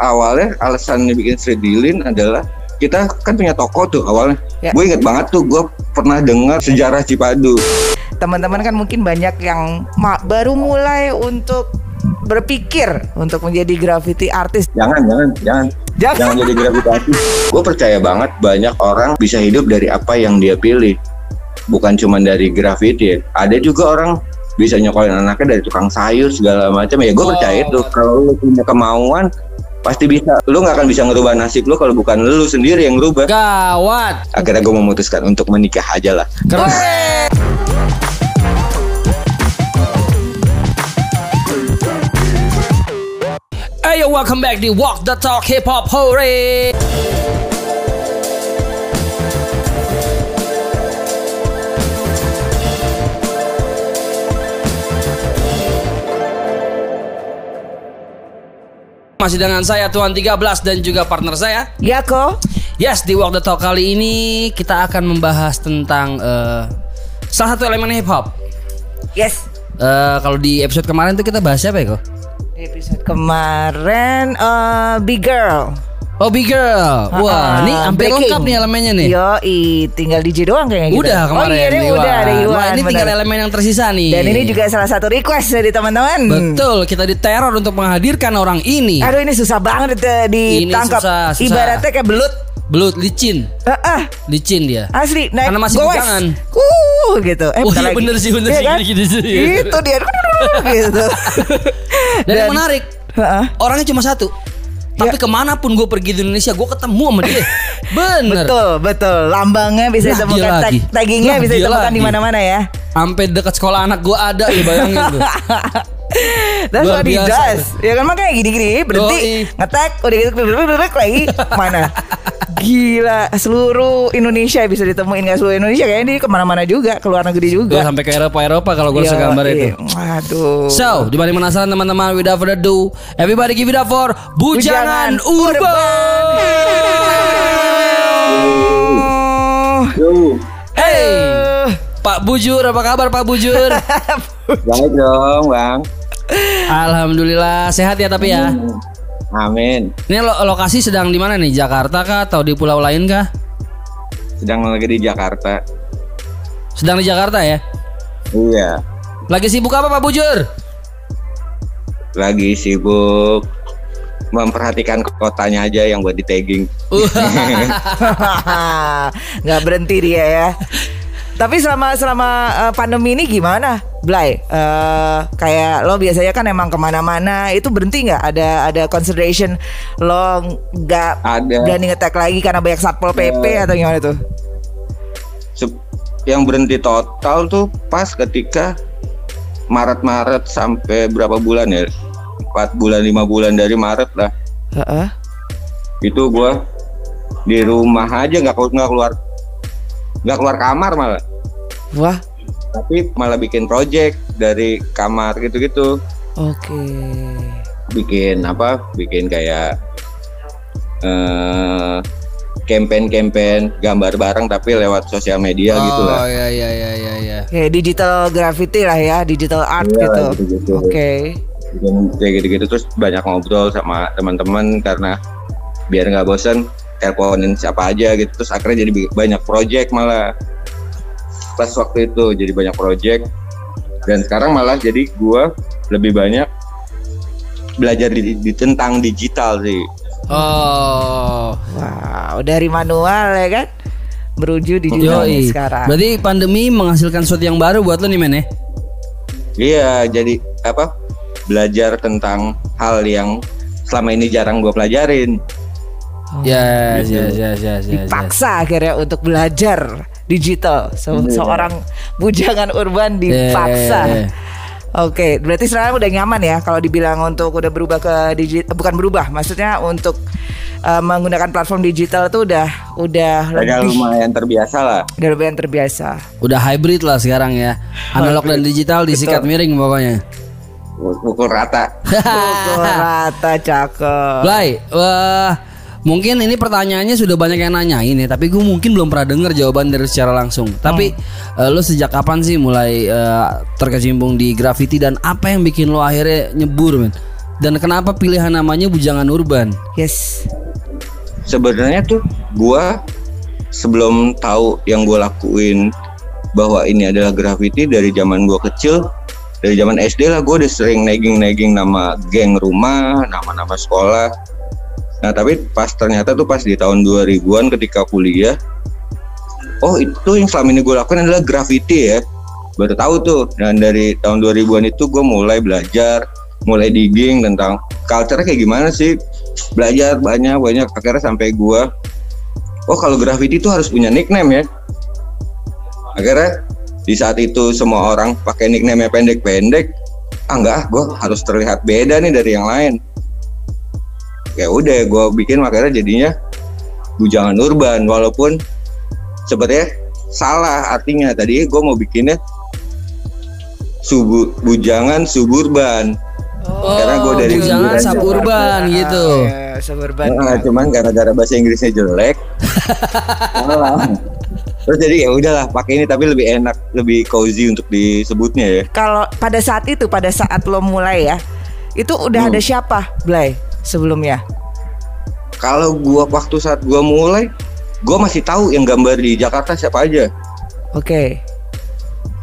awalnya alasan bikin street dealing adalah kita kan punya toko tuh awalnya. Ya. Gue inget banget tuh gue pernah dengar sejarah Cipadu. Teman-teman kan mungkin banyak yang baru mulai untuk berpikir untuk menjadi graffiti artis. Jangan, jangan, jangan. Jangan. Jangan jadi gravitasi. Gue percaya banget banyak orang bisa hidup dari apa yang dia pilih. Bukan cuma dari graffiti. Ada juga orang bisa nyokolin anaknya dari tukang sayur segala macam. Ya gue Oh. percaya itu. Kalau lu punya kemauan pasti bisa. Lu nggak akan bisa ngerubah nasib lu kalau bukan lu sendiri yang ngerubah. Gawat. Akhirnya gue memutuskan untuk menikah aja lah. Keren. Ayo welcome back di Walk the Talk Hip Hop Hore. Masih dengan saya Tuan 13 dan juga partner saya. Ya kok. Yes, di Walk the Talk kali ini kita akan membahas tentang eh, salah satu elemen hip hop. Yes. Eh, kalau di episode kemarin tuh kita bahas siapa ya episode kemarin eh Big Girl. Oh Big Girl. Wah, Ah, ini hampir lengkap nih elemennya nih. Yo, tinggal DJ doang kayaknya gitu. Udah kemarin. Oh iya, Iwan. udah ada Iwan. Wah, ini tinggal benar. elemen yang tersisa nih. Dan ini juga salah satu request dari teman-teman. betul. Kita diteror untuk menghadirkan orang ini. Aduh ini susah banget ditangkap. susah, susah. Ibaratnya kayak belut. Belut licin, Ah, ah, licin dia. asli naik Karena masih goes. bujangan. Uh, gitu. Eh, Oh, iya lagi. bener sih, bener Iya sih, kan? gini-gini sih. Itu dia gitu. Dan, yang menarik, Heeh. orangnya cuma satu. Tapi Ya. ke mana pun gue pergi di Indonesia, gue ketemu sama dia. Bener. Betul, betul. Lambangnya bisa dia ditemukan, tag, lagi. taggingnya Lah, bisa dia ditemukan di mana-mana ya. Sampai dekat sekolah anak gue ada, ya bayangin tuh. That's Luar what he biasa does. Ya kan makanya gini-gini berhenti ngetek udah gitu bebek lagi mana? Gila seluruh Indonesia bisa ditemuin nggak seluruh Indonesia kayaknya dia ke mana-mana juga keluar negeri Gue juga. sampai ke Eropa Eropa kalau gue segambar itu. iya. Waduh. So, dibanding penasaran teman-teman, without further ado, everybody give it up for Bujangan, Bujangan Urban. Oh. Yo, Hey, Pak Bujur, apa kabar Pak Bujur? baik dong, Bang. Alhamdulillah sehat ya tapi ya. Amin. Ini lo- lokasi sedang di mana nih? Jakarta kah atau di pulau lain kah? Sedang lagi di Jakarta. Sedang di Jakarta ya. Iya. Lagi sibuk apa Pak Bujur? Lagi sibuk memperhatikan kotanya aja yang buat di tagging. nggak berhenti dia ya. Tapi selama selama eh, pandemi ini gimana, Blay? Eh, kayak lo biasanya kan emang ke mana-mana, itu berhenti nggak? Ada ada consideration lo nggak berani ngetek lagi karena banyak satpol pp atau gimana tuh? Yang berhenti total tuh pas ketika Maret-Maret sampai berapa bulan ya? 4 bulan, lima bulan dari Maret lah. Heeh. Itu gua di rumah aja nggak nggak keluar nggak keluar kamar malah. Wah, Tapi malah bikin project dari kamar gitu-gitu. oke. Bikin apa? Bikin kayak eh campaign-campain gambar bareng tapi lewat sosial media gitu lah. Oh iya iya iya iya iya. Kayak digital graffiti lah ya, digital art Iya, gitu. gitu-gitu. Oke. bikin kayak gitu-gitu terus banyak ngobrol sama teman-teman karena biar nggak bosan teleponin siapa aja gitu terus akhirnya jadi banyak project malah pas waktu itu jadi banyak project dan sekarang malah jadi gua lebih banyak belajar di, di tentang digital sih Oh. Wow, dari manual ya kan merujuk digital Yoi. sekarang. Berarti pandemi menghasilkan sesuatu yang baru buat lo nih men ya? iya jadi apa belajar tentang hal yang selama ini jarang gua pelajarin Yes, Gitu. yes, yes, yes, yes, yes. dipaksa akhirnya untuk belajar digital. Se- Iya. Seorang bujangan urban dipaksa. Yeah, yeah, yeah. Oke, berarti sekarang udah nyaman ya kalau dibilang untuk udah berubah ke digital, bukan berubah, maksudnya untuk uh, menggunakan platform digital tuh udah udah Udah lebih lumayan terbiasa lah udah lumayan terbiasa. Udah hybrid lah sekarang ya. Analog dan digital disikat miring pokoknya. pukul rata Pukul rata cakep. Blay, wah mungkin ini pertanyaannya sudah banyak yang nanyain ya, tapi gue mungkin belum pernah dengar jawaban dari secara langsung. Tapi eh, lo sejak kapan sih mulai eh, terkecimpung di graffiti dan apa yang bikin lo akhirnya nyebur men? Dan kenapa pilihan namanya Bujangan Urban? Yes. sebenarnya tuh gua sebelum tahu yang gue lakuin bahwa ini adalah graffiti dari zaman gua kecil dari zaman SD lah gue udah sering nagging-nagging nama geng rumah nama-nama sekolah nah tapi pas ternyata tuh pas di tahun 2000-an ketika kuliah oh itu yang selama ini gue lakukan adalah graffiti ya. Baru tahu tuh dan dari tahun 2000-an itu gue mulai belajar mulai digging tentang culture kayak gimana sih. Belajar banyak banyak. Akhirnya sampai gue oh kalau graffiti itu harus punya nickname ya. Akhirnya di saat itu semua orang pakai nickname pendek-pendek ah enggak gue harus terlihat beda nih dari yang lain ya udah gue bikin makanya jadinya bujangan urban. Walaupun sebenarnya salah artinya. Tadi gue mau bikinnya subu bujangan suburban. Karena gua dari Bujangan Suburban, Suburban gitu. Ya, suburban. Nah, cuman gara-gara bahasa Inggrisnya jelek. Terus jadi ya udahlah pakai ini tapi lebih enak lebih cozy untuk disebutnya ya. Kalau pada saat itu, pada saat lo mulai ya, itu udah Hmm. ada siapa, Blay, sebelumnya? kalau gua waktu saat gua mulai gua masih tahu yang gambar di Jakarta siapa aja Oke,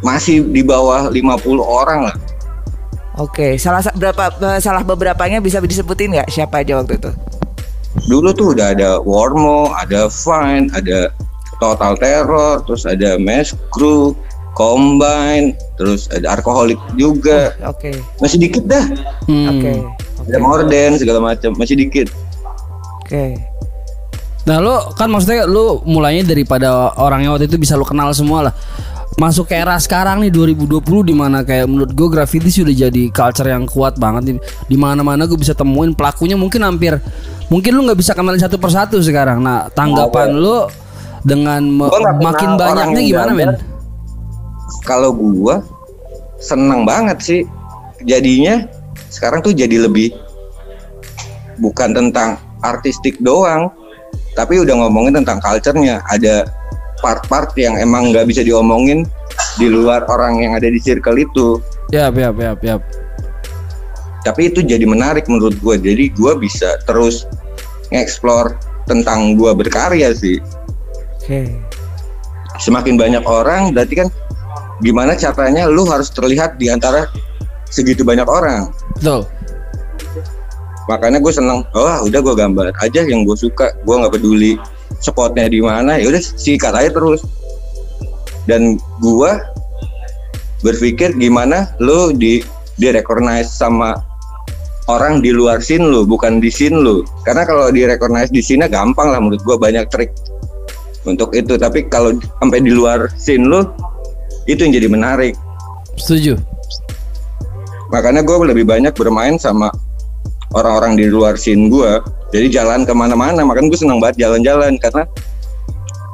masih di bawah 50 orang lah oke. Salah sa- berapa eh, salah beberapanya bisa disebutin nggak siapa aja waktu itu? dulu tuh udah ada Warmo, ada Fine, ada Total Terror, terus ada Mass Crew, Combine, terus ada Alkoholik juga. Oke, Masih dikit dah. Hmm. oke, Ada Morden segala macam, masih dikit. oke. Nah lo kan maksudnya lo mulainya daripada orang yang waktu itu bisa lo kenal semua lah Masuk ke era sekarang nih 2020 di mana kayak menurut gue graffiti sudah jadi culture yang kuat banget nih di mana mana gue bisa temuin pelakunya mungkin hampir mungkin lu nggak bisa kenalin satu persatu sekarang nah tanggapan lo dengan Gua nggak kenal makin banyaknya gimana men? Kalau gua seneng banget sih. Jadinya sekarang tuh jadi lebih bukan tentang artistik doang, tapi udah ngomongin tentang culture-nya. Ada part-part yang emang nggak bisa diomongin di luar orang yang ada di circle itu. Yap yap yap yap. Tapi itu jadi menarik menurut gua. Jadi gua bisa terus nge-explore tentang gua berkarya sih. Oke. semakin banyak orang berarti kan gimana caranya lu harus terlihat di antara segitu banyak orang Betul. makanya gue seneng oh udah gue gambar aja yang gue suka. Gue nggak peduli spotnya di mana ya udah sikat aja terus. Dan gue berpikir gimana lu di di recognize sama orang di luar scene lu bukan di scene lu karena kalau di recognize di sini gampang lah menurut gue banyak trik untuk itu. Tapi kalau sampai di luar scene lu itu yang jadi menarik. Setuju. Makanya gue lebih banyak bermain sama orang-orang di luar scene gue jadi jalan ke mana-mana makanya gue senang banget jalan-jalan. Karena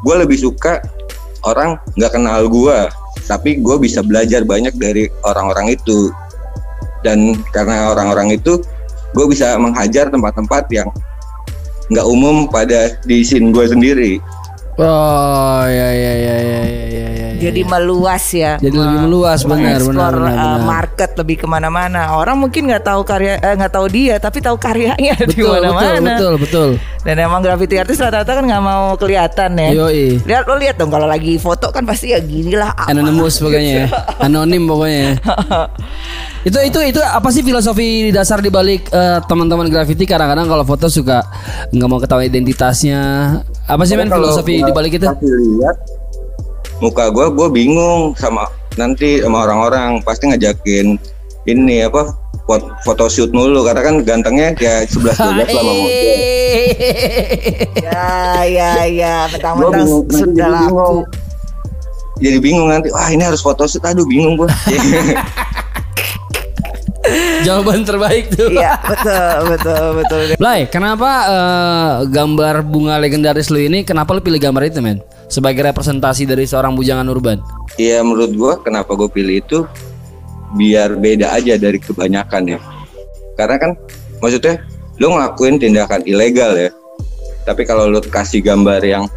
gue lebih suka orang nggak kenal gue tapi gue bisa belajar banyak dari orang-orang itu. Dan karena orang-orang itu gue bisa menghajar tempat-tempat yang nggak umum pada di scene gue sendiri. Oh ya ya ya ya ya ya. Jadi meluas ya. Jadi lebih meluas, benar, mengeksplor, benar, benar, uh, benar. market lebih ke mana-mana. Orang mungkin nggak tahu karya, eh, nggak tahu dia, tapi tahu karyanya di betul betul mana-mana. betul betul. Dan emang graffiti artis rata-rata kan nggak mau kelihatan ya. Yoi. Lihat lo lihat dong kalau lagi foto kan pasti ya gini lah. apa. Anonymous pokoknya ya. Anonim pokoknya ya. itu itu itu apa sih filosofi dasar di balik eh, teman-teman graffiti kadang-kadang kalau foto suka nggak mau ketahui identitasnya apa sih men filosofi di balik itu lihat muka gue gue bingung sama nanti sama orang-orang pasti ngajakin ini apa foto photoshoot mulu karena kan gantengnya kayak 11 12 lah sama model. ya ya ya Gua mentang-mentang sudah jadi laku. bingung. Jadi bingung nanti wah ini harus photoshoot aduh bingung gue. jawaban terbaik tuh Iya betul betul betul. Blay, kenapa eh, gambar bunga legendaris lu ini kenapa lu pilih gambar itu men sebagai representasi dari seorang bujangan urban Iya menurut gue kenapa gue pilih itu biar beda aja dari kebanyakan ya. Karena kan maksudnya lu ngelakuin tindakan ilegal ya. Tapi kalau lu kasih gambar yang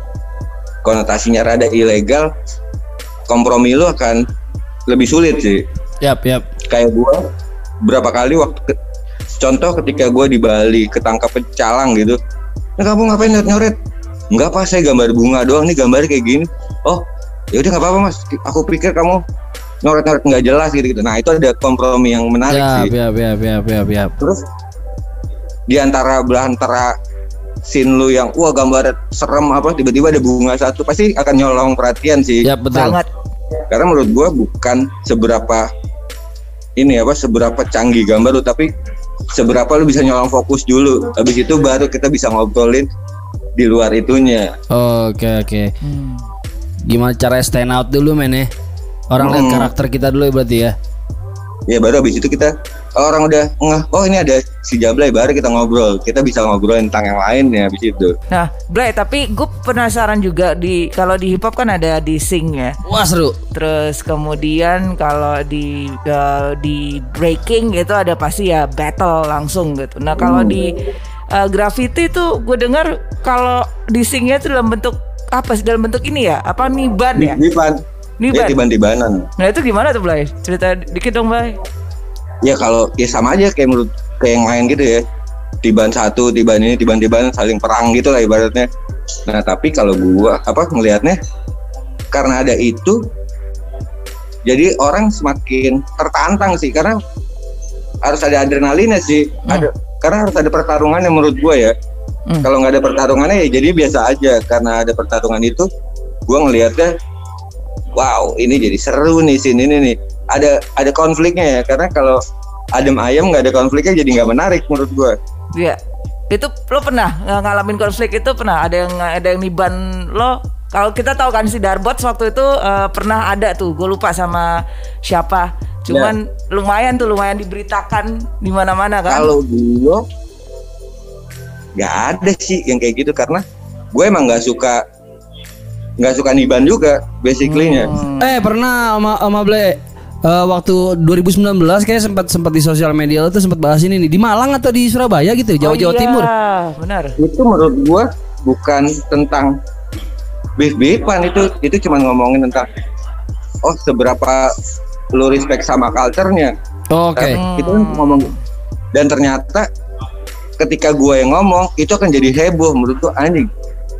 konotasinya rada ilegal, kompromi lu akan lebih sulit sih. Yap, yap. Kayak gue berapa kali waktu ke- contoh ketika gue di Bali ketangkap pecalang gitu nah kamu ngapain nyoret nyoret Enggak pak saya gambar bunga doang nih gambar kayak gini oh ya udah nggak apa-apa mas aku pikir kamu nyoret nggak jelas gitu gitu nah itu ada kompromi yang menarik Ya, sih ya, ya, ya, ya, ya. terus di antara belah antara scene lu yang wah gambar serem apa tiba-tiba ada bunga satu pasti akan nyolong perhatian sih Ya, betul. Banget. karena menurut gua bukan seberapa ini apa seberapa canggih gambar lu tapi seberapa lu bisa nyolong fokus dulu habis itu baru kita bisa ngobrolin di luar itunya Oke, oke. Hmm. Gimana cara stand out dulu men ya? Orang lihat Hmm. karakter kita dulu ya berarti ya. ya baru habis itu kita kalau orang udah ngeh oh ini ada si Jablay baru kita ngobrol kita bisa ngobrolin tentang yang lain ya habis itu Nah, Blay, tapi gue penasaran juga di kalau di hip hop kan ada di sing ya. Wah seru. Terus kemudian kalau di eh, di breaking itu ada pasti ya battle langsung gitu. Nah kalau di eh, graffiti tuh gue dengar kalau di singnya itu dalam bentuk apa sih dalam bentuk ini ya? Apa niban ya? Diban Niban. ya tiban-tibanan Nah itu gimana tuh Blay? Cerita dikit dong Blay. ya kalau ya sama aja kayak menurut kayak yang lain gitu ya tiban satu tiban ini tiban tiban saling perang gitu lah ibaratnya nah tapi kalau gua apa ngelihatnya karena ada itu jadi orang semakin tertantang sih karena harus ada adrenalinnya sih ada karena harus ada pertarungan yang menurut gua ya Hmm. kalau nggak ada pertarungannya ya jadi biasa aja karena ada pertarungan itu gua ngelihatnya wow ini jadi seru nih scene ini nih ada ada konfliknya ya karena kalau adem ayam nggak ada konfliknya jadi nggak menarik menurut gua Iya. Itu lo pernah ng- ngalamin konflik itu pernah ada yang ada yang niban lo? Kalau kita tahu kan si Darbots waktu itu eh, pernah ada tuh, gue lupa sama siapa. Cuman lumayan tuh lumayan diberitakan di mana-mana kan. kalau gua nggak ada sih yang kayak gitu karena gue emang nggak suka nggak suka niban juga basically-nya Hmm. Eh pernah sama sama Ble eh, waktu 2019 kayak sempat sempat di sosial media lo tuh sempat bahas ini nih di Malang atau di Surabaya gitu Jawa Oh Jawa iya, Timur. benar. itu menurut gua bukan tentang beef beefan itu itu cuma ngomongin tentang oh seberapa lu respect sama culture-nya Oke. Karena itu kan ngomong dan ternyata ketika gua yang ngomong itu akan jadi heboh menurut gua anjing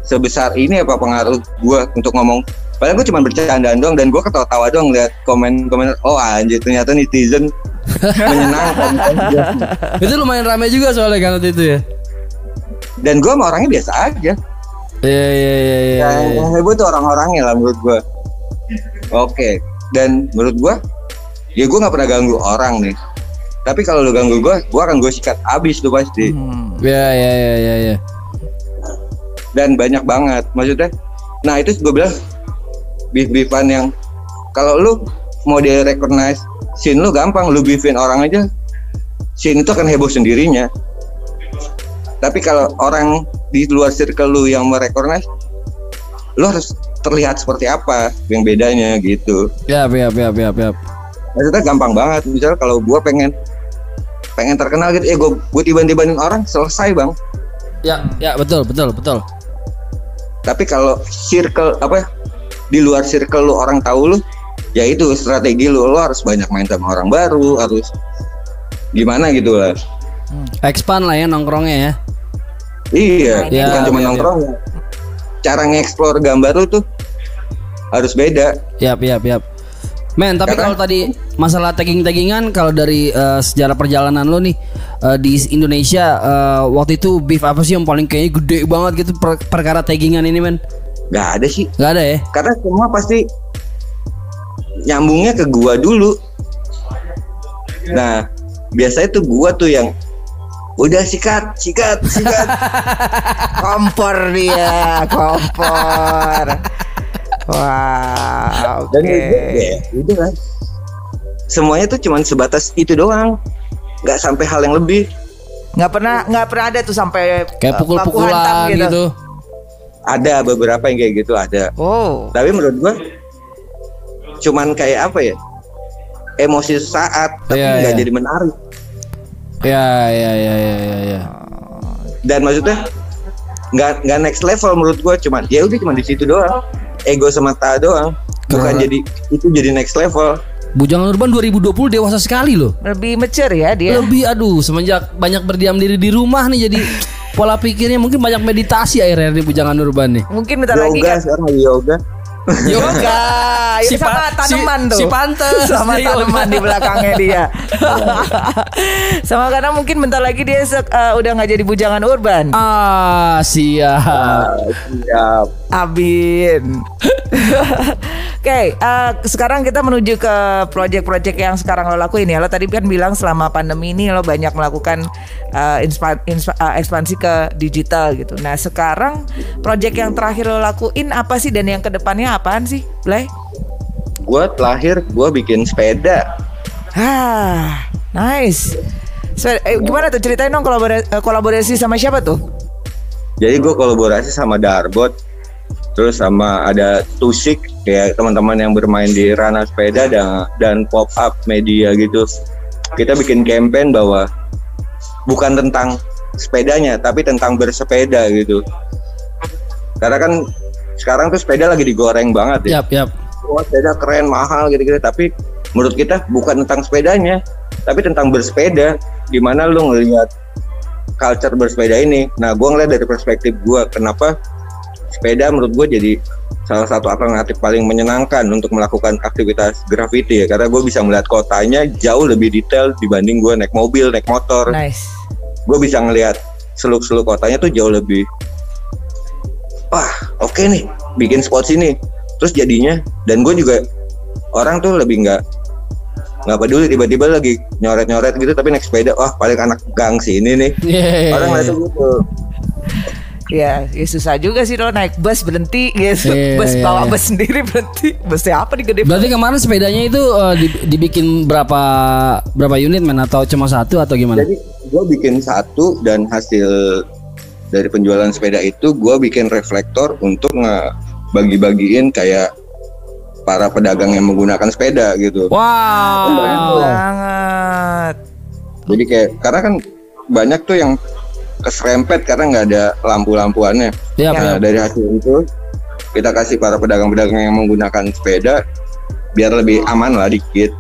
sebesar ini apa pengaruh gua untuk ngomong padahal gua cuma bercandaan doang dan gua ketawa-tawa doang lihat komen-komen oh anjir ternyata netizen menyenangkan Itu lumayan ramai juga soalnya kan waktu itu ya. dan gua sama orangnya biasa aja Iya iya iya iya. iya. yang heboh tuh orang-orangnya lah menurut gua oke dan menurut gua ya gua nggak pernah ganggu orang nih. Tapi kalau lu ganggu gua gua akan gue sikat abis tuh pasti. Hmm. Iya iya iya iya iya. dan banyak banget maksudnya. Nah itu gue bilang beef beefan yang kalau lu mau di recognize scene lu gampang. Lu beefin orang aja scene itu akan heboh sendirinya. Tapi kalau orang di luar circle lu yang merecognize lu harus terlihat seperti apa yang bedanya gitu. Iya iya iya iya iya. maksudnya gampang banget. Misalnya kalau gua pengen pengen terkenal gitu eh gue gue tiba-tibain orang selesai bang. Ya ya betul betul betul. tapi kalau circle apa di luar circle lu orang tahu lu ya itu strategi lu. Lu harus banyak main sama orang baru harus gimana gitu lah. Expand lah ya nongkrongnya ya. iya Ya, bukan cuma iya, nongkrong. Cara nge-explore gambar lu tuh harus beda Yap yap yap. Men, tapi Karena- kalau tadi masalah tagging-taggingan kalau dari eh, sejarah perjalanan lo nih eh, di Indonesia eh, waktu itu beef apa sih yang paling kayaknya gede banget gitu per- perkara taggingan ini men? nggak ada sih Gak ada ya? karena semua pasti nyambungnya ke gua dulu nah biasanya tuh gua tuh yang udah sikat sikat sikat Kompor dia, kompor. Wah, oke. dan itu ya udah lah semuanya tuh cuman sebatas itu doang nggak sampai hal yang lebih Nggak pernah nggak pernah ada tuh sampai Kayak eh, pukul-pukulan hantam gitu. ada beberapa yang kayak gitu ada Oh, tapi menurut gua cuman kayak apa ya emosi saat tapi Iya, nggak iya. jadi menarik Ya ya ya ya ya. ya. dan maksudnya nggak nggak next level menurut gua cuman ya udah cuma di situ doang ego semata doang bukan Karena- jadi itu jadi next level Bujangan Urban 2020 dewasa sekali loh. Lebih mature ya dia. Lebih aduh semenjak banyak berdiam diri di rumah nih jadi pola pikirnya mungkin banyak meditasi akhirnya di Bujangan Urban nih. Mungkin bentar lagi yoga kan sekarang lagi yoga. Itu Si sama pa- tanaman si- tuh. si pantes sama yoga. tanaman di belakangnya dia. sama karena mungkin bentar lagi dia eh, udah nggak jadi bujangan urban. Ah siap. siap Abin. Oke, eh, sekarang kita menuju ke project-project yang sekarang lo lakuin ya. Lo tadi kan bilang selama pandemi ini lo banyak melakukan eh, inspa- inspa- eh, ekspansi ke digital gitu. Nah, sekarang project yang terakhir lo lakuin apa sih dan yang ke depannya apaan sih, Blay? gue terakhir gue bikin sepeda Ah, nice. Sepeda- eh, gimana tuh ceritain dong kolaborasi, kolaborasi sama siapa tuh? jadi gue kolaborasi sama Darbot terus sama ada Tusik kayak teman-teman yang bermain di ranah sepeda dan dan pop up media gitu. Kita bikin campaign bahwa bukan tentang sepedanya tapi tentang bersepeda gitu. Karena kan sekarang tuh sepeda lagi digoreng banget ya. Yap yap. wah sepeda keren mahal gitu-gitu. Tapi menurut kita bukan tentang sepedanya tapi tentang bersepeda. Gimana lu ngelihat culture bersepeda ini? Nah gue ngeliat dari perspektif gue kenapa sepeda menurut gue jadi salah satu alternatif paling menyenangkan untuk melakukan aktivitas graffiti ya. Karena gue bisa melihat kotanya jauh lebih detail dibanding gue naik mobil naik motor. Nice. gue bisa ngelihat seluk-seluk kotanya tuh jauh lebih wah oke nih bikin spot sini. Terus jadinya dan gue juga orang tuh lebih nggak nggak peduli tiba-tiba lagi nyoret-nyoret gitu tapi naik sepeda wah paling anak gang sini nih. Yeah. orang ngeliatnya gitu Ya, ya susah juga sih lo naik bus berhenti gitu. Iya, bus iya, bawa iya. bus sendiri berhenti. Busnya apa nih gede Berarti kemarin sepedanya itu di- dibikin berapa berapa unit men atau cuma satu atau gimana? jadi gue bikin satu dan hasil dari penjualan sepeda itu gue bikin reflektor untuk ngebagi-bagiin kayak para pedagang yang menggunakan sepeda gitu Wow. banget. Jadi kayak karena kan banyak tuh yang keserempet karena nggak ada lampu-lampuannya. Yap, Nah dari hasil itu kita kasih para pedagang-pedagang yang menggunakan sepeda biar lebih aman lah dikit.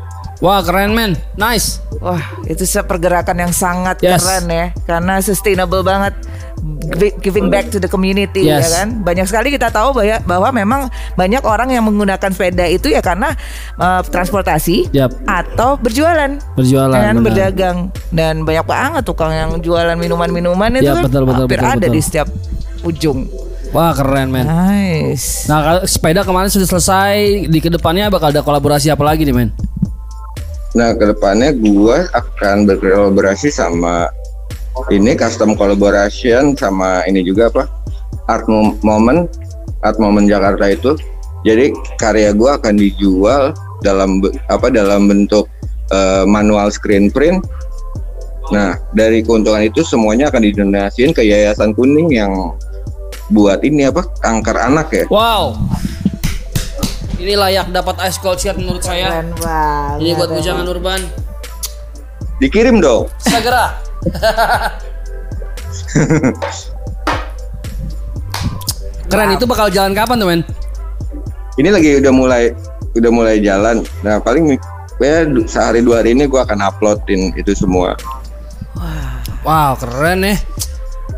Wah keren men, nice. Wah, itu pergerakan yang sangat Yes. keren ya, karena sustainable banget. Gi- Giving back to the community Yes. ya kan. Banyak sekali kita tahu bahwa, bahwa memang banyak orang yang menggunakan sepeda itu ya karena uh, transportasi Yap. atau berjualan. Berjualan, kan, benar. berdagang dan banyak banget tukang yang jualan minuman-minuman itu Ya, kan betul, betul, hampir betul, ada betul. di setiap ujung. Wah keren men. Nice. Nah kalau sepeda kemarin sudah selesai, di ke depannya bakal ada kolaborasi apa lagi nih men? Nah ke depannya gua akan berkolaborasi sama ini custom collaboration sama ini juga apa art Mo- moment art moment Jakarta itu. Jadi karya gua akan dijual dalam apa dalam bentuk eh, manual screen print. Nah dari keuntungan itu semuanya akan didonasiin ke Yayasan Kuning yang buat ini apa kanker anak ya. Wow. Ini layak dapat ice cold shirt menurut saya. Keren banget. Ini buat bujangan urban. Dikirim dong. Segera. Keren itu bakal jalan kapan tuh men? ini lagi udah mulai udah mulai jalan nah paling ya sehari dua hari ini gua akan uploadin itu semua Wow keren ya.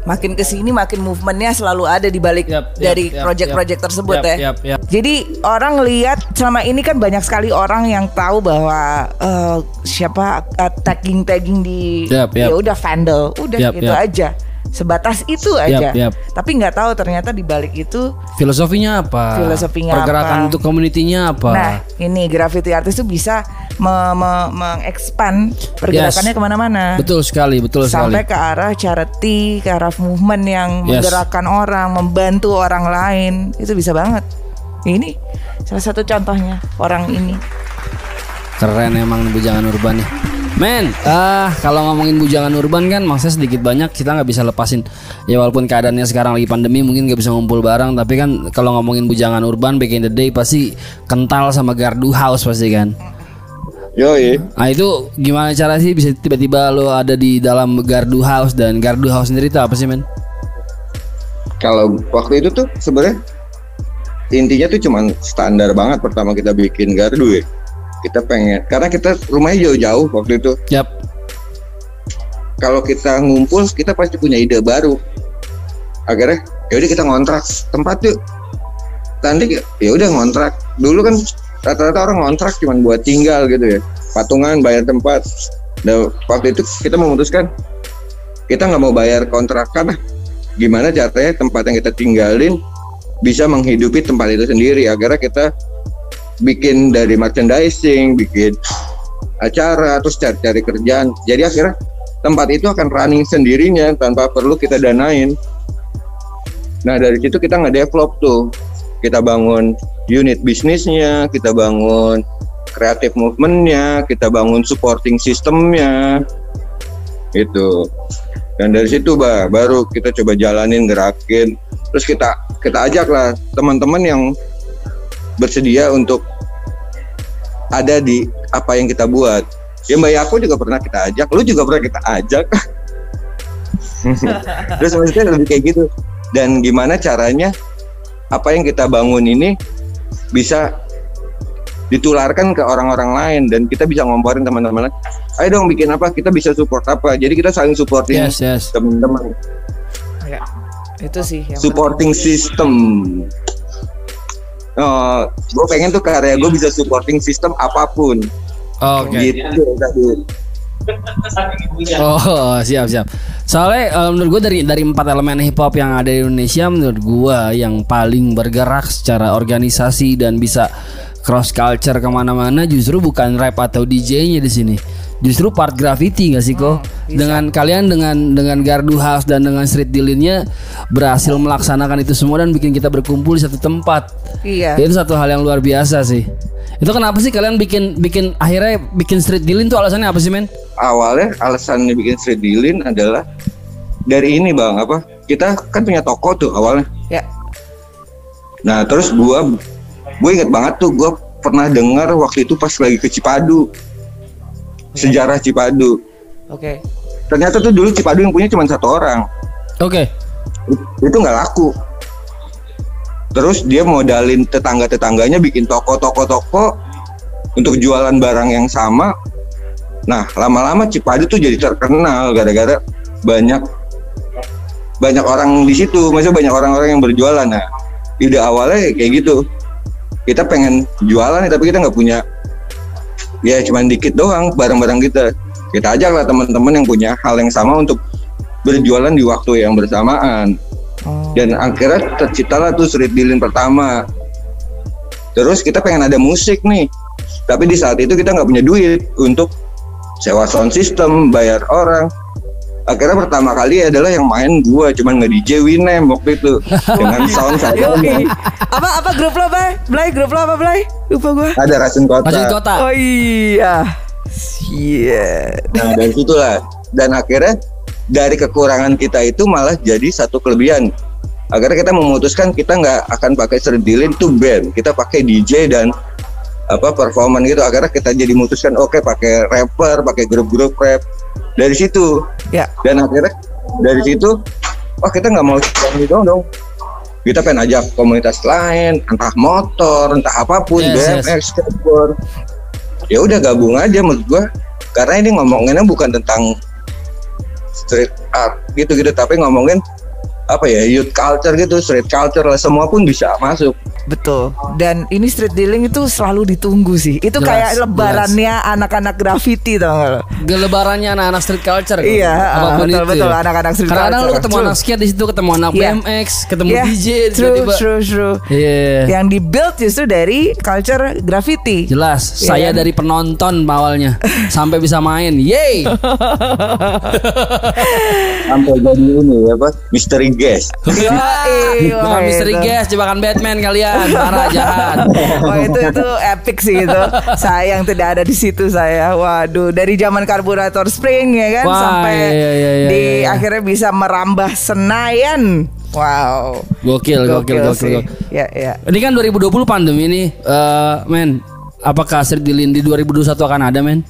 Makin ke sini makin movementnya selalu ada di balik yap, dari yap, project-project yap. tersebut Yap, ya. yap, yap. Jadi orang lihat selama ini kan banyak sekali orang yang tahu bahwa eh, siapa tagging tagging di Yap, yap. ya udah vandal, udah Yap, itu yap. aja. Sebatas itu aja. yap. Tapi nggak tahu ternyata di balik itu Filosofinya apa? Filosofinya Pergerakan apa? untuk komunitinya apa? Nah, ini graffiti artis itu bisa me- me- mengekspan pergerakannya Yes. ke mana-mana. Betul sekali, betul sampai sekali. ke arah charity, ke arah movement yang Yes. menggerakkan orang, membantu orang lain, itu bisa banget. Ini salah satu contohnya orang ini. Keren emang bujangan urban nih. Men, ah kalau ngomongin bujangan urban kan maksudnya sedikit banyak kita nggak bisa lepasin. Ya walaupun keadaannya sekarang lagi pandemi mungkin nggak bisa ngumpul bareng, tapi kan kalau ngomongin bujangan urban back in the day pasti kental sama gardu house pasti kan. yoi Nah itu gimana cara sih bisa tiba-tiba lo ada di dalam gardu house dan gardu house sendiri itu apa sih men? kalau waktu itu tuh sebenarnya intinya tuh cuman standar banget pertama kita bikin gardu ya kita pengen karena kita rumahnya jauh-jauh waktu itu. Yap. kalau kita ngumpul kita pasti punya ide baru. Akhirnya yaudah kita ngontrak tempat yuk. Nanti ya udah ngontrak. Dulu kan rata-rata orang ngontrak cuma buat tinggal gitu ya. Patungan bayar tempat. Dan waktu itu kita memutuskan kita nggak mau bayar kontrakan gimana caranya tempat yang kita tinggalin bisa menghidupi tempat itu sendiri. Akhirnya kita bikin dari merchandising bikin acara terus cari-cari kerjaan. Jadi akhirnya tempat itu akan running sendirinya tanpa perlu kita danain. Nah dari situ kita nggak develop tuh. Kita bangun unit bisnisnya kita bangun kreatif movementnya kita bangun supporting sistemnya itu. Dan dari situ bah, baru kita coba jalanin gerakin. Terus kita kita ajak lah teman-teman yang bersedia untuk ada di apa yang kita buat. Ya mbak Yako juga pernah kita ajak lu juga pernah kita ajak. Terus maksudnya lebih kayak gitu. Dan gimana caranya apa yang kita bangun ini bisa ditularkan ke orang-orang lain dan kita bisa ngomporin teman-teman. Lain. ayo dong bikin apa kita bisa support apa. Jadi kita saling supporting Yes, yes. teman-teman. Ya, itu sih yang supporting system oh gue pengen tuh karya gue bisa supporting system apa pun Oke. gitu tadi Oh siap siap. Soalnya eh, menurut gue dari dari empat elemen hip hop yang ada di Indonesia menurut gue yang paling bergerak secara organisasi dan bisa cross culture ke mana-mana justru bukan rap atau DJ-nya di sini. Justru part graffiti gak sih kok? dengan kalian dengan dengan Gardu House dan dengan Street Dealinnya berhasil melaksanakan itu semua dan bikin kita berkumpul di satu tempat. Iya. Itu satu hal yang luar biasa sih. Itu kenapa sih kalian bikin bikin akhirnya bikin Street Dealin tuh alasannya apa sih men? awalnya alasannya bikin street dealing adalah dari ini bang apa kita kan punya toko tuh awalnya Ya. nah terus gua gue inget banget tuh gua pernah dengar waktu itu pas lagi ke Cipadu sejarah Cipadu. Oke. ternyata tuh dulu Cipadu yang punya cuma satu orang. Oke. itu nggak laku. Terus dia modalin tetangga-tetangganya bikin toko-toko-toko untuk jualan barang yang sama. Nah lama-lama Cipadu tuh jadi terkenal gara-gara banyak banyak orang di situ. Maksudnya banyak orang-orang yang berjualan. Nah ide awalnya kayak gitu. Kita pengen jualan tapi kita nggak punya ya cuman dikit doang barang-barang kita. Kita ajak lah teman-teman yang punya hal yang sama untuk berjualan di waktu yang bersamaan. Oh. dan akhirnya terciptalah tuh street dealing pertama. Terus kita pengen ada musik nih. Tapi di saat itu kita nggak punya duit untuk sewa sound system bayar orang akhirnya pertama kali adalah yang main gua cuman nggak DJ Winem waktu itu dengan sound saya apa apa grup lo, Blay? Blay, grup lo apa, Blay? Lupa gua. ada Rasin Kota di kota. Oh iya. Iya. Nah dari situlah dan akhirnya dari kekurangan kita itu malah jadi satu kelebihan. Akhirnya kita memutuskan kita nggak akan pakai serdilin itu band, kita pakai DJ dan apa performan gitu. Akhirnya kita jadi memutuskan oke pakai rapper, pakai grup-grup rap. Dari situ Ya. dan akhirnya dari situ oh kita nggak mau cuma ini dong dong. Kita pengen ajak komunitas lain, entah motor, entah apa pun, Yes, BMX, skateboard. Ya udah gabung aja menurut gua. Karena ini ngomonginnya bukan tentang street art gitu-gitu, tapi ngomongin apa ya youth culture gitu, street culture lah semua pun bisa masuk. Betul. Dan ini street dealing itu selalu ditunggu sih. Itu Jelas, kayak lebarannya anak-anak graffiti tau gak lo? Gelebarannya anak-anak street culture. Iya, apa pun betul, itu. betul, ya. anak-anak street lu culture. ketemu True. anak skate di situ, ketemu anak Iya. BMX, ketemu Iya, DJ True, tiba-tiba. true, true, true. Iya. Yang di build justru dari culture graffiti. Jelas, Iya saya kan? dari penonton awalnya sampai bisa main. Yeay. Sampai jadi ini ya apa? Mystery guest. Yoi, Bukan misteri guys, jebakan Batman kalian, para jahat. Wah itu itu epic sih itu. Sayang tidak ada di situ saya. Waduh, dari zaman karburator spring ya kan Wah, sampai iya, iya, iya, di iya, iya. akhirnya bisa merambah Senayan. Wow. Gokil, gokil, gokil. sih. gokil. Ya, ya. Ini kan 2020 pandemi nih, eh, men. Apakah Dealing di 2021 akan ada, men?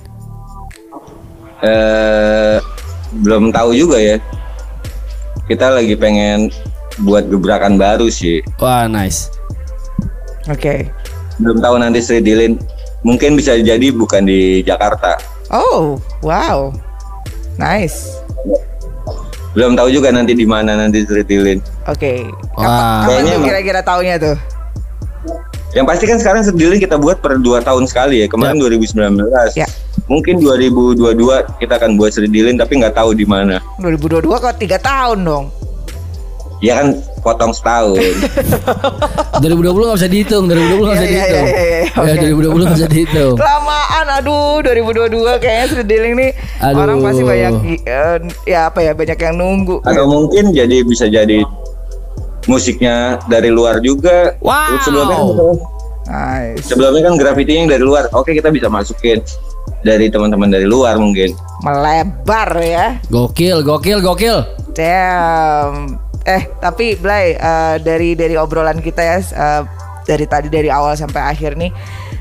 eh belum tahu juga ya. Kita lagi pengen buat gebrakan baru sih. Wah, nice. Oke. Belum tahu nanti street dealing mungkin bisa jadi bukan di Jakarta. Oh, wow. Nice. Belum tahu juga nanti di mana nanti street dealing. Oke. Wah. Kapan, kapan tuh kira-kira taunya tuh? Yang pasti kan sekarang dealing kita buat per 2 tahun sekali ya. Kemarin 2019. Ya. Mungkin 2022 kita akan buat street dealing tapi nggak tahu di mana. 2022 kok tiga tahun dong. Ya kan potong setahun. 2020 nggak bisa dihitung 2020 nggak bisa Iya, iya, dihitung iya, iya, ya oke. 2020 nggak bisa dihitung Kelamaan, aduh 2022 kayaknya street dealing nih Aduh. orang pasti banyak eh, ya apa ya banyak yang nunggu. Atau mungkin jadi bisa jadi musiknya dari luar juga. Wow. Sebelumnya kan, Nice. sebelumnya kan graffiti yang dari luar. Oke kita bisa masukin dari teman-teman dari luar mungkin. Melebar ya. gokil gokil gokil Damn. Eh, tapi Blay eh, dari dari obrolan kita ya eh, dari tadi dari awal sampai akhir nih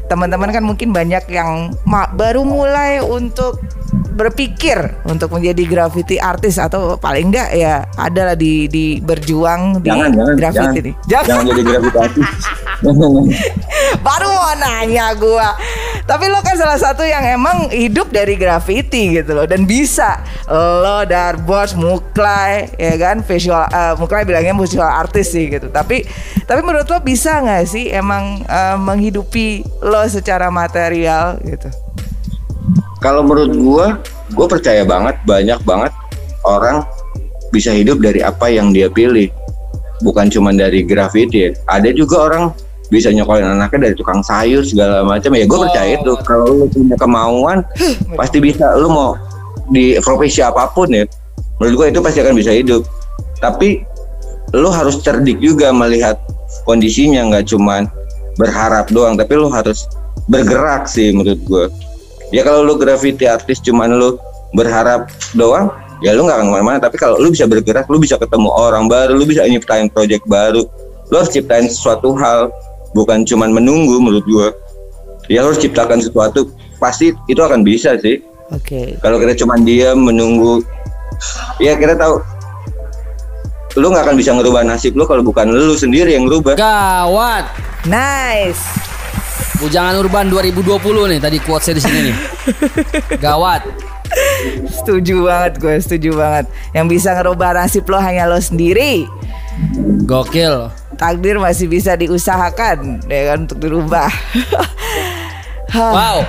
teman-teman kan mungkin banyak yang baru mulai untuk berpikir untuk menjadi graffiti artis atau paling enggak ya adalah di di berjuang di Jangan jangan graffiti jangan, nih. jangan jadi graffiti artis. Baru mau nanya gua. Tapi lo kan salah satu yang emang hidup dari graffiti gitu loh dan bisa. Lo Darbos, Muklai ya kan visual eh, Muklai bilangnya visual artis sih gitu. Tapi tapi menurut lo bisa nggak sih emang eh, menghidupi lo secara material gitu? Kalau menurut gua, gua percaya banget banyak banget orang bisa hidup dari apa yang dia pilih. Bukan cuma dari graffiti. Ada juga orang bisa nyokolin anaknya dari tukang sayur segala macam. Ya gue percaya itu. Kalau lu punya kemauan pasti bisa. Lu mau di profesi apa pun ya menurut gue itu pasti akan bisa hidup. Tapi lu harus cerdik juga melihat kondisinya. Nggak cuman berharap doang tapi lu harus bergerak sih menurut gue ya kalau lu graffiti artis cuman lu berharap doang ya lu nggak akan ke mana-mana. Tapi kalau lu bisa bergerak lu bisa ketemu orang baru lu bisa nyiptain project baru. Lu harus ciptain sesuatu hal bukan cuman menunggu menurut gua. Ya lu harus ciptakan sesuatu pasti itu akan bisa sih. Oke. kalau kita cuman diam menunggu ya kita tahu lu nggak akan bisa ngerubah nasib lu kalau bukan lu sendiri yang ngerubah gawat Nice. Bujangan Urban 2020 nih tadi quotesnya di sini nih gawat Setuju banget gue, setuju banget. Yang bisa ngerubah nasib lo hanya lo sendiri. gokil Takdir masih bisa diusahakan ya kan untuk dirubah. Wow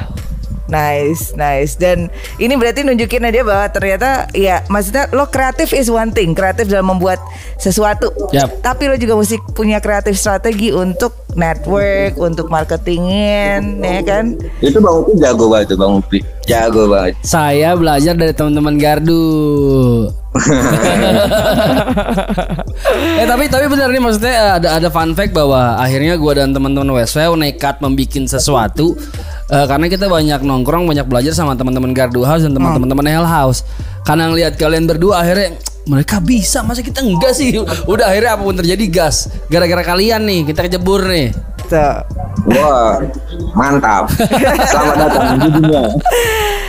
Nice, nice. Dan ini berarti nunjukin aja bahwa ternyata ya maksudnya lo kreatif is one thing, kreatif dalam membuat sesuatu. Yap. Tapi lo juga mesti punya kreatif strategi untuk network, untuk marketingin, ya kan? itu bang Upi jago banget tuh bang Upi jago banget saya belajar dari teman-teman gardu eh tapi tapi benar nih maksudnya eh, ada ada fun fact bahwa akhirnya gua dan teman-teman WSW nekat membuat sesuatu eh, karena kita banyak nongkrong banyak belajar sama teman-teman gardu house dan teman-teman teman Hell House. Karena ngelihat kalian berdua akhirnya mereka bisa masa kita enggak sih? Udah akhirnya apa pun terjadi gas. Gara-gara kalian nih kita kecebur nih Tuh. wah mantap selamat datang di dunia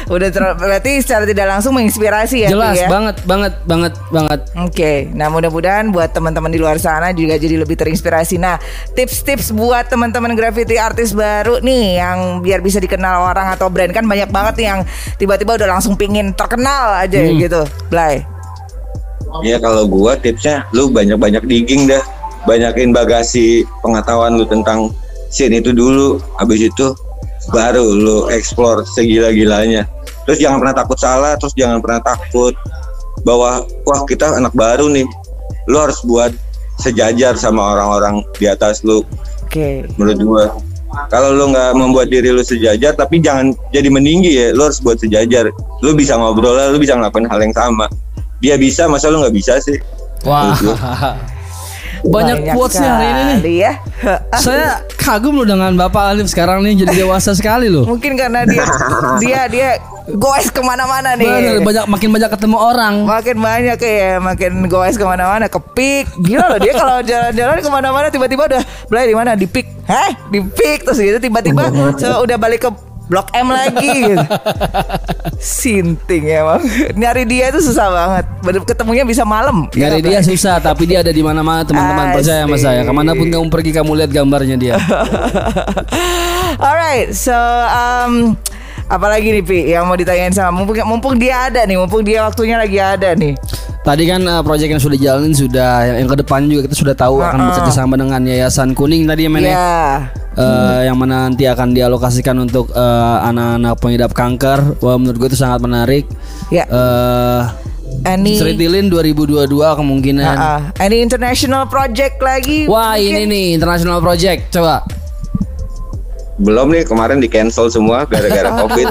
Udah ter- berarti secara tidak langsung menginspirasi ya. jelas ya? banget banget banget banget Oke, nah mudah-mudahan buat teman-teman di luar sana juga jadi lebih terinspirasi. Nah, tips-tips buat teman-teman graffiti artis baru nih yang biar bisa dikenal orang atau brand kan banyak banget nih yang tiba-tiba udah langsung pingin terkenal aja Hmm. gitu. Blay. Ya kalau gua tipsnya lu banyak-banyak digging dah. Banyakin bagasi pengetahuan lu tentang scene itu dulu. Habis itu baru lu explore segila-gilanya. Terus jangan pernah takut salah, terus jangan pernah takut bahwa wah kita anak baru nih. Lu harus buat sejajar sama orang-orang di atas lu Oke. menurut gua. Kalau lu nggak membuat diri lu sejajar, tapi jangan jadi meninggi ya. Lu harus buat sejajar. Lu bisa ngobrol lah, lu bisa ngelakuin hal yang sama. Dia bisa, masa lu nggak bisa sih? wah banyak, quotes nih hari ini nih ya. Saya kagum loh dengan Bapak Alif sekarang nih jadi dewasa sekali loh. Mungkin karena dia dia dia goes ke mana-mana nih. Bener, banyak makin banyak ketemu orang. Makin banyak ya, makin goes ke mana-mana, ke pik. Gila loh dia kalau jalan-jalan ke mana-mana tiba-tiba udah belai di mana di pik, heh di pik terus gitu tiba-tiba so, udah balik ke Blok M lagi gitu. Sinting emang. Nyari dia itu susah banget. Ketemunya bisa malam. Nyari dia susah tapi dia ada di mana-mana teman-teman percaya sama saya. Ke mana pun kamu pergi kamu lihat gambarnya dia. Alright, so um, apalagi nih Pi yang mau ditanyain sama mumpung mumpung dia ada nih, mumpung dia waktunya lagi ada nih. Tadi kan uh, proyek yang sudah jalanin sudah yang ke depan juga kita sudah tahu akan Uh-uh. bekerja sama dengan Yayasan Kuning tadi ya men ya. Ya. Eh, yang mana nanti akan dialokasikan untuk eh, anak-anak pengidap kanker. Wah menurut gue itu sangat menarik. Ya. Eh Any Seritilin 2022 kemungkinan. uh, any international project lagi? Wah mungkin? ini nih international project coba. Belum nih kemarin di cancel semua gara-gara covid.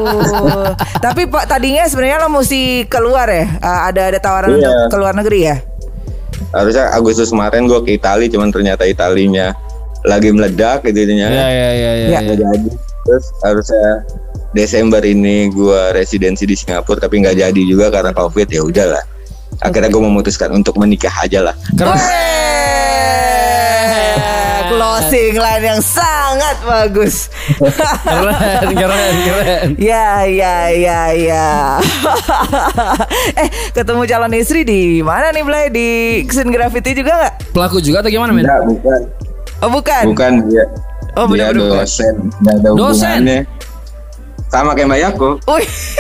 Tapi Pak tadinya sebenarnya lo mesti keluar ya? Uh, ada ada tawaran Iya. untuk keluar negeri ya? Harusnya Agustus kemarin gue ke Itali, cuman ternyata Italinya lagi meledak gitu Ya ya ya ya. Ya. nggak jadi. Terus harusnya Desember ini gue residensi di Singapura tapi nggak jadi juga karena covid ya udahlah. Akhirnya gue memutuskan untuk menikah aja lah. Keren. Closing line yang sangat bagus. keren keren keren. Ya ya ya ya. eh ketemu calon istri di mana nih Blay di Kesen Graffiti juga nggak? Pelaku juga atau gimana men? Enggak, bukan. Oh bukan. Bukan dia. Oh, dia bener-bener bukan. dosen. Nggak ada Dosen? hubungannya. Sama kayak Mbak Yako.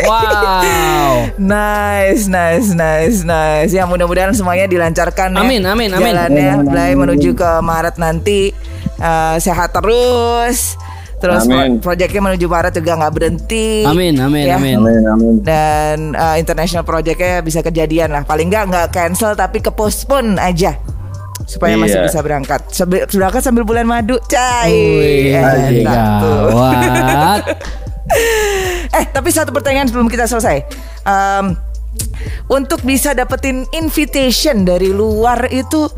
Wow. Nice, nice, nice, nice. Ya mudah-mudahan semuanya dilancarkan ya. Amin, amin, amin. Jalannya Amin, Blay amin. menuju ke Maret nanti Eh, sehat terus. Terus Amin. pro- proyeknya menuju Maret juga nggak berhenti. Amin amin Ya. amin. Amin, amin. Dan eh, international projectnya bisa kejadian lah. Paling nggak nggak cancel tapi ke postpone aja supaya masih Iya. bisa berangkat. Sambil berangkat sambil bulan madu, cai. Wih, Enak tuh. gawat. Eh, tapi satu pertanyaan sebelum kita selesai. Em, untuk bisa dapetin invitation dari luar itu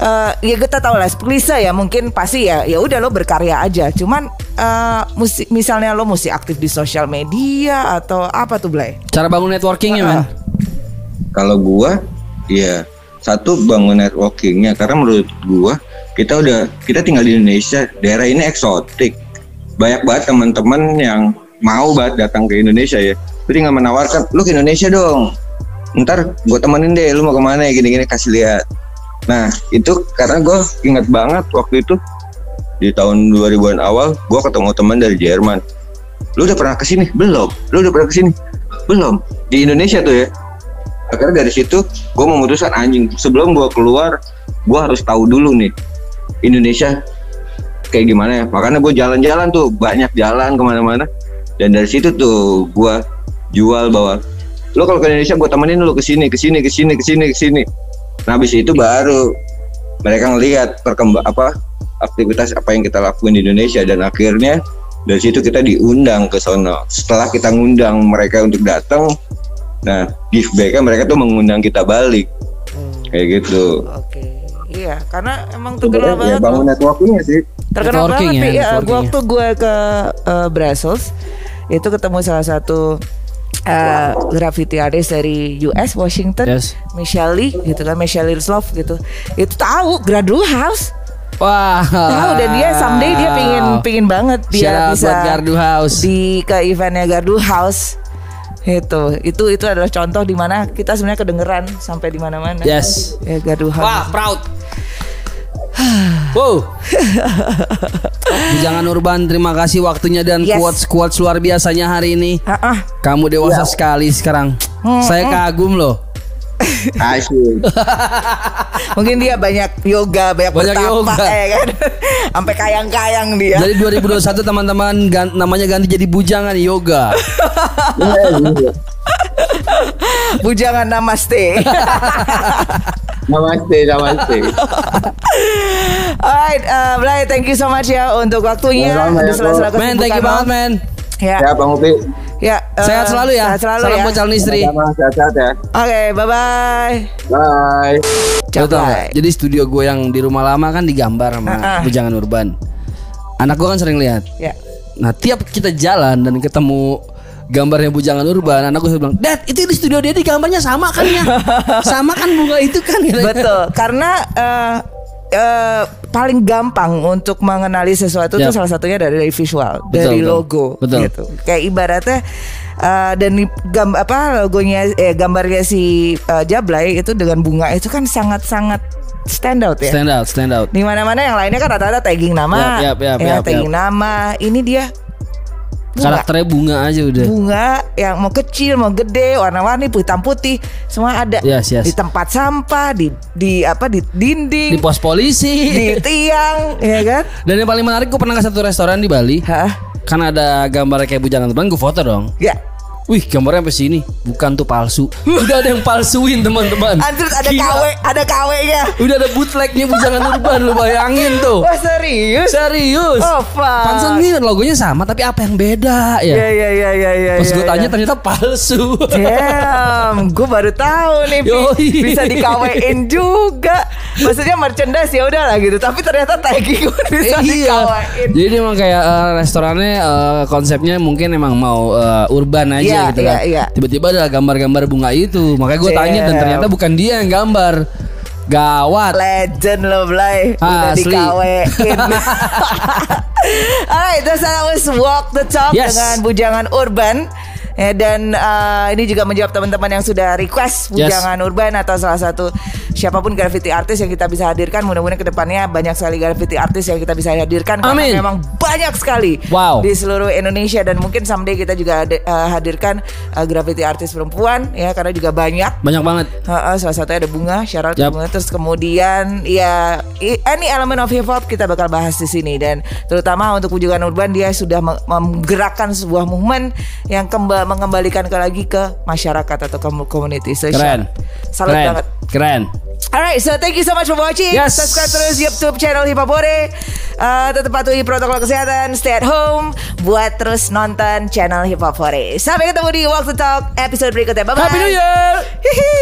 eh, ya kita tahu lah klise ya mungkin pasti ya ya udah lo berkarya aja. Cuman eh, musi- misalnya lo mesti aktif di sosial media atau apa tuh Blay? Cara bangun networkingnya men. Kalau gua ya satu bangun networkingnya. Karena menurut gua kita udah kita tinggal di Indonesia daerah ini eksotik. Banyak banget teman-teman yang mau banget datang ke Indonesia ya. Jadi nggak menawarkan lu ke Indonesia dong. Ntar gue temenin deh lu mau ke mana ya gini-gini kasih lihat nah itu karena gue ingat banget waktu itu di tahun 2000-an awal gue ketemu teman dari Jerman. Lu udah pernah ke sini? Belum. Lu udah pernah ke sini? Belum. Di Indonesia tuh ya. Akhirnya dari situ gue memutuskan anjing sebelum gue keluar gue harus tahu dulu nih Indonesia kayak gimana ya. Makanya gue jalan-jalan tuh banyak jalan ke mana-mana. Dan dari situ tuh gue jual bahwa lo kalau ke Indonesia gue temenin lo ke sini ke sini ke nah habis itu baru mereka ngelihat perkembang apa aktivitas apa yang kita lakuin di Indonesia dan akhirnya dari situ kita diundang ke sono setelah kita ngundang mereka untuk datang nah give back mereka tuh mengundang kita balik kayak gitu Oke. Iya, karena emang terkenal ya banget bangun loh. networkingnya sih Terkenal Networking banget ya, ya. networking Gua ya. waktu gue ke eh, Brussels itu ketemu salah satu eh, graffiti artist dari US Washington, Yes. Michelle Lee gitu kan, Michelle Love gitu. Itu tahu Gradu House. Wah. Tahu dan dia someday dia pingin pingin banget Shout dia out bisa buat Gardu House. di ke eventnya Gardu House. Itu itu itu adalah contoh di mana kita sebenarnya kedengeran sampai di mana-mana. Yes. Ya Gardu House. Wah, proud. Wow. Jangan Urban, terima kasih waktunya dan Yes. quotes quotes luar biasanya hari ini. Ah, ah. Kamu dewasa sekali sekarang. Saya kagum loh. Asyik Mungkin dia banyak yoga, banyak, Banyak bertapa yoga. ya kan. Sampai kayang-kayang dia. Jadi 2021 teman-teman gan- namanya ganti jadi bujangan yoga. Bujangan namaste. namaste namaste Alright, uh, Blay, thank you so much ya untuk waktunya. Sama-sama ya, sela-sela Bro. Men, thank you banget, men. Ya, ya bang Upi ya. uh, Sehat selalu ya. Sehat selalu Salam ya. buat calon istri. sama sehat-sehat ya Oke, bye bye. bye nggak? Jadi studio gue yang di rumah lama kan digambar sama Ah-ah. bujangan urban. Anak gue kan sering lihat. Ya. Nah tiap kita jalan dan ketemu gambarnya bujangan urban, anak gue selalu bilang, Dad itu di studio dia di gambarnya sama kan ya? sama kan bunga itu kan? Gitu. Betul, karena eh, eh, paling gampang untuk mengenali sesuatu itu Yap. salah satunya dari, dari visual, Betul, dari logo Betul. gitu. Kayak ibaratnya eh, dan i- gam, apa logonya eh gambarnya si eh, Jablay itu dengan bunga itu kan sangat-sangat stand out ya. Stand out, stand out. Di mana-mana yang lainnya kan rata-rata tagging nama, Yap, yap, yap, ya yap, tagging yap. nama. Ini dia bunga. Karakternya bunga aja udah. bunga yang mau kecil mau gede warna-warni hitam putih semua ada Yes, yes. di tempat sampah di di apa di dinding Di pos polisi. di tiang ya kan Dan yang paling menarik gue pernah ke satu restoran di Bali. Hah? Kan ada gambar kayak bujangan teman, gue foto dong. ya Wih gambarnya sampai sini Bukan tuh palsu Udah ada yang palsuin teman-teman anjir ada Gila. KW ada KW nya Udah ada bootlegnya bujangan urban Lu bayangin tuh wah serius Serius oh fuck Pantesan nih logonya sama Tapi apa yang beda ya ya ya ya ya ya Pas ya, gue tanya ya. ternyata palsu Damn, gue baru tahu nih. Yoi. bisa di KW-in juga. Maksudnya merchandise ya udahlah gitu, tapi ternyata tagging bisa di iya KW-in. Jadi emang kayak eh, restorannya eh, konsepnya mungkin emang mau eh, urban aja Iya, gitu kan. iya, iya. Tiba-tiba ada gambar-gambar bunga itu. Makanya gue tanya dan ternyata bukan dia yang gambar. Gawat. Legend lo Blay. Udah di Asli. KW-in Alright, terus was. Walk the Talk Yes. Dengan bujangan urban Ya, dan eh, ini juga menjawab teman-teman yang sudah request Yes. bujangan urban atau salah satu siapa pun graffiti artis yang kita bisa hadirkan. Mudah-mudahan ke depannya banyak sekali graffiti artis yang kita bisa hadirkan karena Amin. memang banyak sekali Wow. di seluruh Indonesia dan mungkin someday kita juga eh, hadirkan eh, graffiti artis perempuan ya karena juga banyak. Banyak banget Heeh, salah satunya ada bunga, syarat Yap. bunga. Terus kemudian ya any element of hip hop kita bakal bahas di sini dan terutama untuk Pujukan Urban dia sudah meng- menggerakkan sebuah movement yang kemba- mengembalikan ke lagi ke masyarakat atau ke community. So, Keren Salut Keren banget. Keren Alright, so thank you so much for watching. Yes. Subscribe terus YouTube channel Hip Hop Hore. Uh, tetap patuhi protokol kesehatan, stay at home, buat terus nonton channel Hip Hop Hore. Sampai ketemu di Walk the Talk episode berikutnya. Bye bye. Happy New Year Hihi.